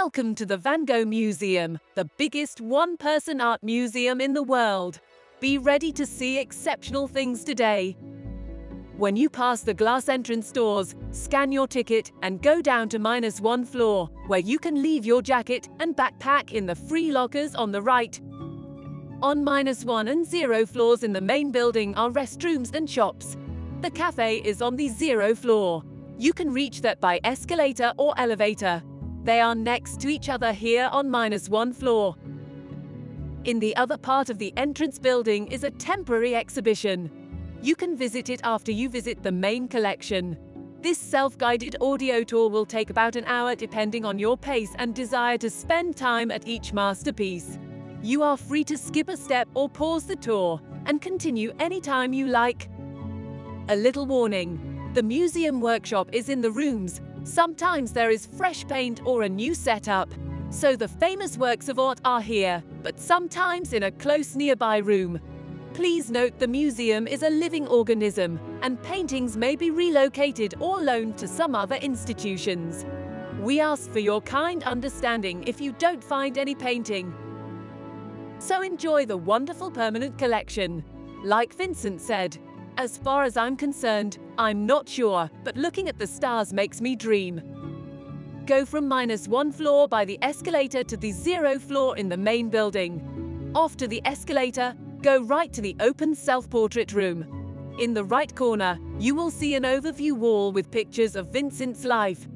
Welcome to the Van Gogh Museum, the biggest one-person art museum in the world. Be ready to see exceptional things today. When you pass the glass entrance doors, scan your ticket and go down to minus one floor, where you can leave your jacket and backpack in the free lockers on the right. On minus one and zero floors in the main building are restrooms and shops. The cafe is on the zero floor. You can reach that by escalator or elevator. They are next to each other here on minus one floor. In the other part of the entrance building is a temporary exhibition. You can visit it after you visit the main collection. This self-guided audio tour will take about an hour depending on your pace and desire to spend time at each masterpiece. You are free to skip a step or pause the tour and continue anytime you like. A little warning. The museum workshop is in the rooms Sometimes there is fresh paint or a new setup. So the famous works of art are here, but sometimes in a close nearby room. Please note the museum is a living organism, and paintings may be relocated or loaned to some other institutions. We ask for your kind understanding if you don't find any painting. So enjoy the wonderful permanent collection. Like Vincent said, as far as I'm concerned, I'm not sure, but looking at the stars makes me dream. Go from minus one floor by the escalator to the zero floor in the main building. After the escalator, go right to the open self-portrait room. In the right corner, you will see an overview wall with pictures of Vincent's life,